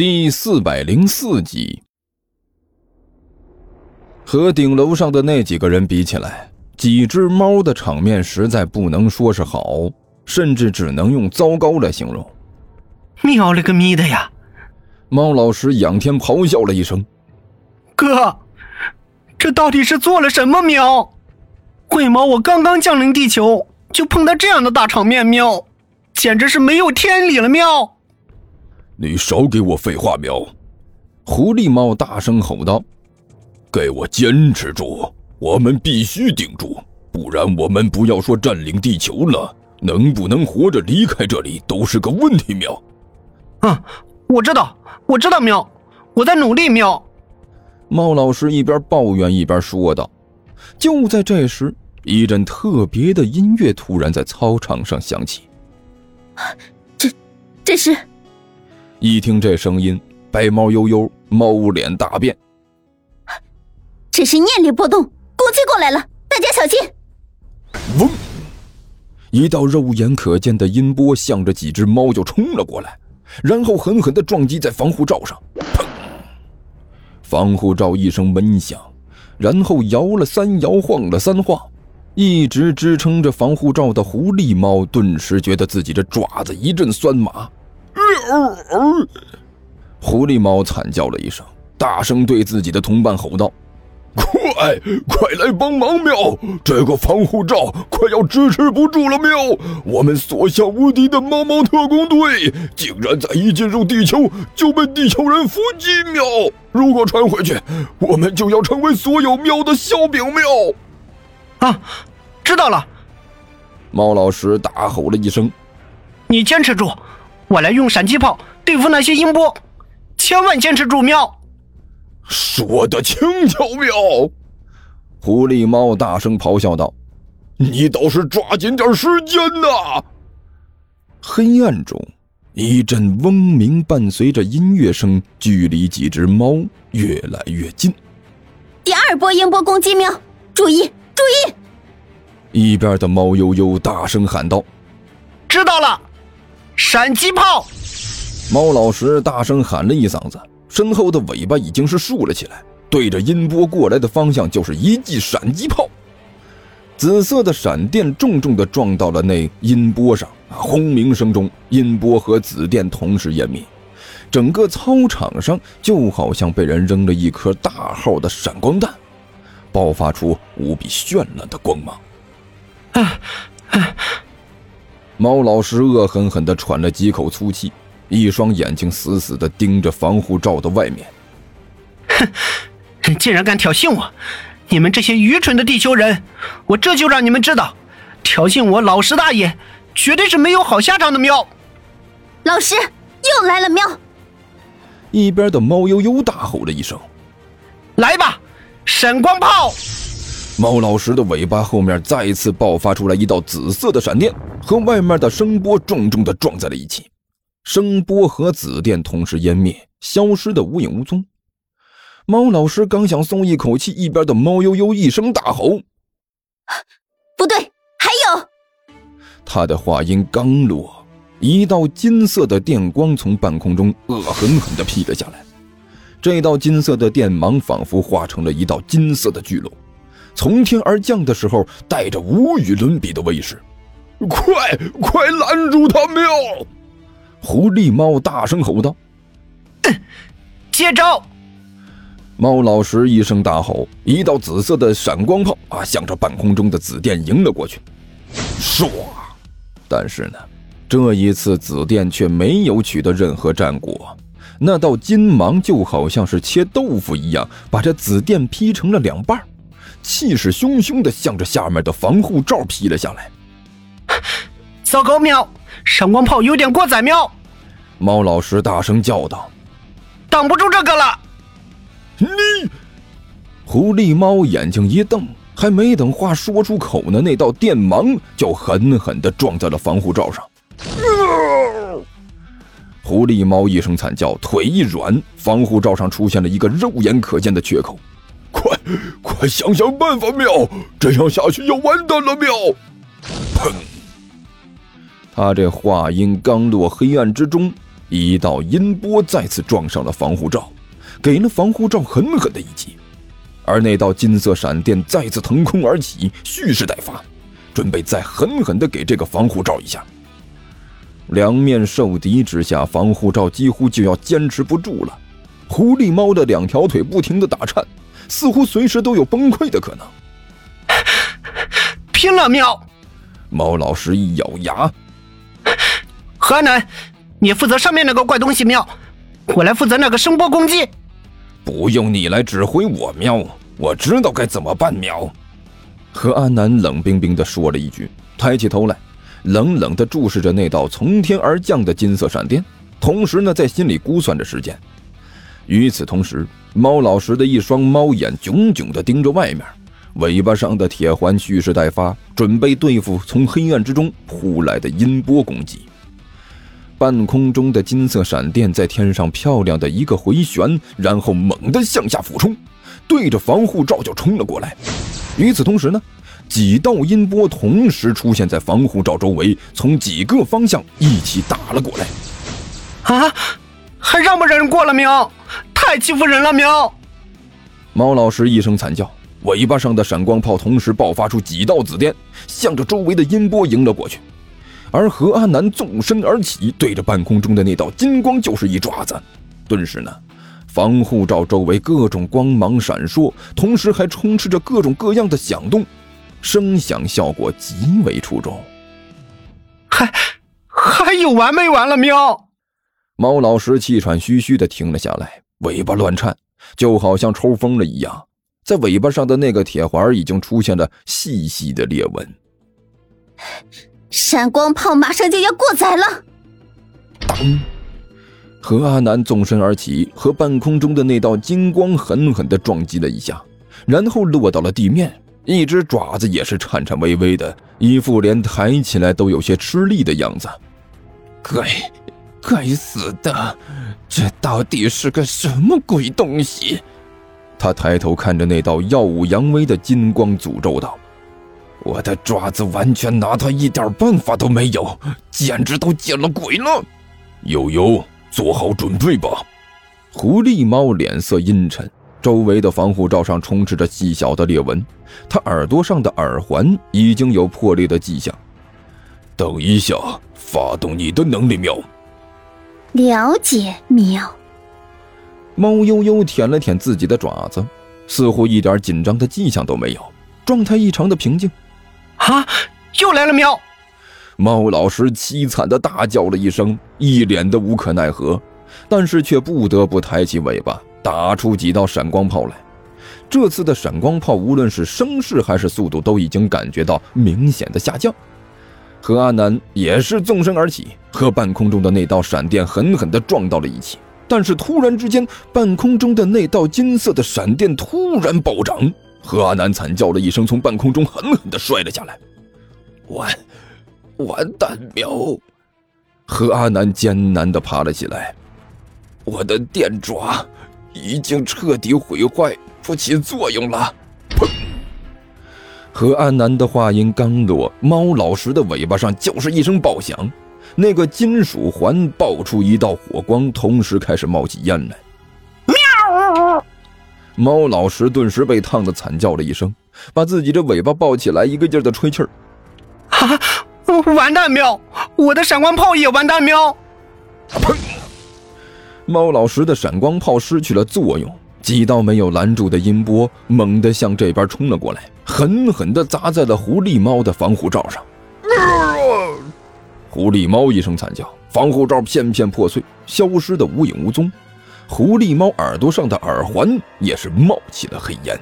第四百零四集，和顶楼上的那几个人比起来，几只猫的场面实在不能说是好，甚至只能用糟糕来形容。喵了个咪的呀！猫老师仰天咆哮了一声：“哥，这到底是做了什么？喵！为毛我刚刚降临地球，就碰到这样的大场面？喵，简直是没有天理了！喵！”你少给我废话！喵！狐狸猫大声吼道：“给我坚持住！我们必须顶住，不然我们不要说占领地球了，能不能活着离开这里都是个问题！”喵！嗯，我知道，我知道，喵！我在努力！喵！猫老师一边抱怨一边说道。就在这时，一阵特别的音乐突然在操场上响起。这，这是。一听这声音，白猫悠悠猫脸大变。这是念力波动攻击过来了，大家小心！嗡，一道肉眼可见的音波向着几只猫就冲了过来，然后狠狠的撞击在防护罩上。砰！防护罩一声闷响，然后摇了三摇，晃了三晃，一直支撑着防护罩的狐狸猫顿时觉得自己这爪子一阵酸麻。狐狸猫惨叫了一声，大声对自己的同伴吼道：“快，快来帮忙！喵，这个防护罩快要支持不住了！喵，我们所向无敌的猫猫特工队竟然在一进入地球就被地球人伏击！喵，如果传回去，我们就要成为所有喵的笑柄！喵。”啊，知道了。猫老师大吼了一声：“你坚持住！”我来用闪击炮对付那些音波，千万坚持住！喵，说的轻巧！喵，狐狸猫大声咆哮道：“你倒是抓紧点时间呐！”黑暗中，一阵嗡鸣伴随着音乐声，距离几只猫越来越近。第二波音波攻击！喵，注意注意！一边的猫悠悠大声喊道：“知道了。”闪击炮！猫老师大声喊了一嗓子，身后的尾巴已经是竖了起来，对着音波过来的方向就是一记闪击炮。紫色的闪电重重地撞到了那音波上，啊轰鸣声中，音波和紫电同时湮灭，整个操场上就好像被人扔了一颗大号的闪光弹，爆发出无比绚烂的光芒。啊啊！猫老师恶狠狠地喘了几口粗气，一双眼睛死死地盯着防护罩的外面。哼，竟然敢挑衅我！你们这些愚蠢的地球人，我这就让你们知道，挑衅我老师大爷，绝对是没有好下场的！喵，老师又来了！喵，一边的猫悠悠大吼了一声：“来吧，闪光炮！”猫老师的尾巴后面再一次爆发出来一道紫色的闪电，和外面的声波重重的撞在了一起，声波和紫电同时湮灭，消失的无影无踪。猫老师刚想松一口气，一边的猫悠悠一声大吼：“不对，还有！”他的话音刚落，一道金色的电光从半空中恶狠狠地劈了下来，这道金色的电芒仿佛化成了一道金色的巨龙。从天而降的时候，带着无与伦比的威势。快快拦住他！喵！狐狸猫大声吼道：“接招！”猫老师一声大吼，一道紫色的闪光炮啊，向着半空中的紫电迎了过去。唰！但是呢，这一次紫电却没有取得任何战果。那道金芒就好像是切豆腐一样，把这紫电劈成了两半。气势汹汹的向着下面的防护罩劈了下来。糟糕，喵！闪光炮有点过载，喵！猫老师大声叫道：“挡不住这个了！”你，狐狸猫眼睛一瞪，还没等话说出口呢，那道电芒就狠狠的撞在了防护罩上。狐狸猫一声惨叫，腿一软，防护罩上出现了一个肉眼可见的缺口。快，快想想办法，喵！这样下去要完蛋了，喵！砰！他这话音刚落，黑暗之中，一道音波再次撞上了防护罩，给了防护罩狠狠的一击。而那道金色闪电再次腾空而起，蓄势待发，准备再狠狠的给这个防护罩一下。两面受敌之下，防护罩几乎就要坚持不住了。狐狸猫的两条腿不停的打颤，似乎随时都有崩溃的可能。拼了，喵！猫老师一咬牙，河南，你负责上面那个怪东西，喵！我来负责那个声波攻击。不用你来指挥我，喵！我知道该怎么办，喵！何阿南冷冰冰的说了一句，抬起头来。冷冷地注视着那道从天而降的金色闪电，同时呢，在心里估算着时间。与此同时，猫老师的一双猫眼炯炯地盯着外面，尾巴上的铁环蓄势待发，准备对付从黑暗之中扑来的音波攻击。半空中的金色闪电在天上漂亮的一个回旋，然后猛地向下俯冲，对着防护罩就冲了过来。与此同时呢？几道音波同时出现在防护罩周围，从几个方向一起打了过来。啊！还让不让人过了喵？太欺负人了喵！猫老师一声惨叫，尾巴上的闪光炮同时爆发出几道紫电，向着周围的音波迎了过去。而何阿南纵身而起，对着半空中的那道金光就是一爪子。顿时呢，防护罩周围各种光芒闪烁，同时还充斥着各种各样的响动。声响效果极为出众，还还有完没完了？喵！猫老师气喘吁吁的停了下来，尾巴乱颤，就好像抽风了一样，在尾巴上的那个铁环已经出现了细细的裂纹。闪光炮马上就要过载了！当，何阿南纵身而起，和半空中的那道金光狠狠的撞击了一下，然后落到了地面。一只爪子也是颤颤巍巍的，一副连抬起来都有些吃力的样子。该，该死的，这到底是个什么鬼东西？他抬头看着那道耀武扬威的金光，诅咒道：“我的爪子完全拿他一点办法都没有，简直都见了鬼了！”悠悠，做好准备吧。狐狸猫脸色阴沉。周围的防护罩上充斥着细小的裂纹，它耳朵上的耳环已经有破裂的迹象。等一下，发动你的能力喵。了解喵。猫悠悠舔了舔自己的爪子，似乎一点紧张的迹象都没有，状态异常的平静。啊，又来了喵！猫老师凄惨的大叫了一声，一脸的无可奈何，但是却不得不抬起尾巴。打出几道闪光炮来，这次的闪光炮无论是声势还是速度，都已经感觉到明显的下降。何阿南也是纵身而起，和半空中的那道闪电狠狠地撞到了一起。但是突然之间，半空中的那道金色的闪电突然暴涨，何阿南惨叫了一声，从半空中狠狠的摔了下来。完，完蛋喵！何阿南艰难的爬了起来，我的电爪。已经彻底毁坏，不起作用了。砰！何阿南的话音刚落，猫老师的尾巴上就是一声爆响，那个金属环爆出一道火光，同时开始冒起烟来。喵！猫老师顿时被烫的惨叫了一声，把自己的尾巴抱起来，一个劲儿的吹气儿。啊！完蛋喵！我的闪光炮也完蛋喵！砰！猫老师的闪光炮失去了作用，几道没有拦住的音波猛地向这边冲了过来，狠狠地砸在了狐狸猫的防护罩上。狐狸猫一声惨叫，防护罩片片破碎，消失的无影无踪。狐狸猫耳朵上的耳环也是冒起了黑烟。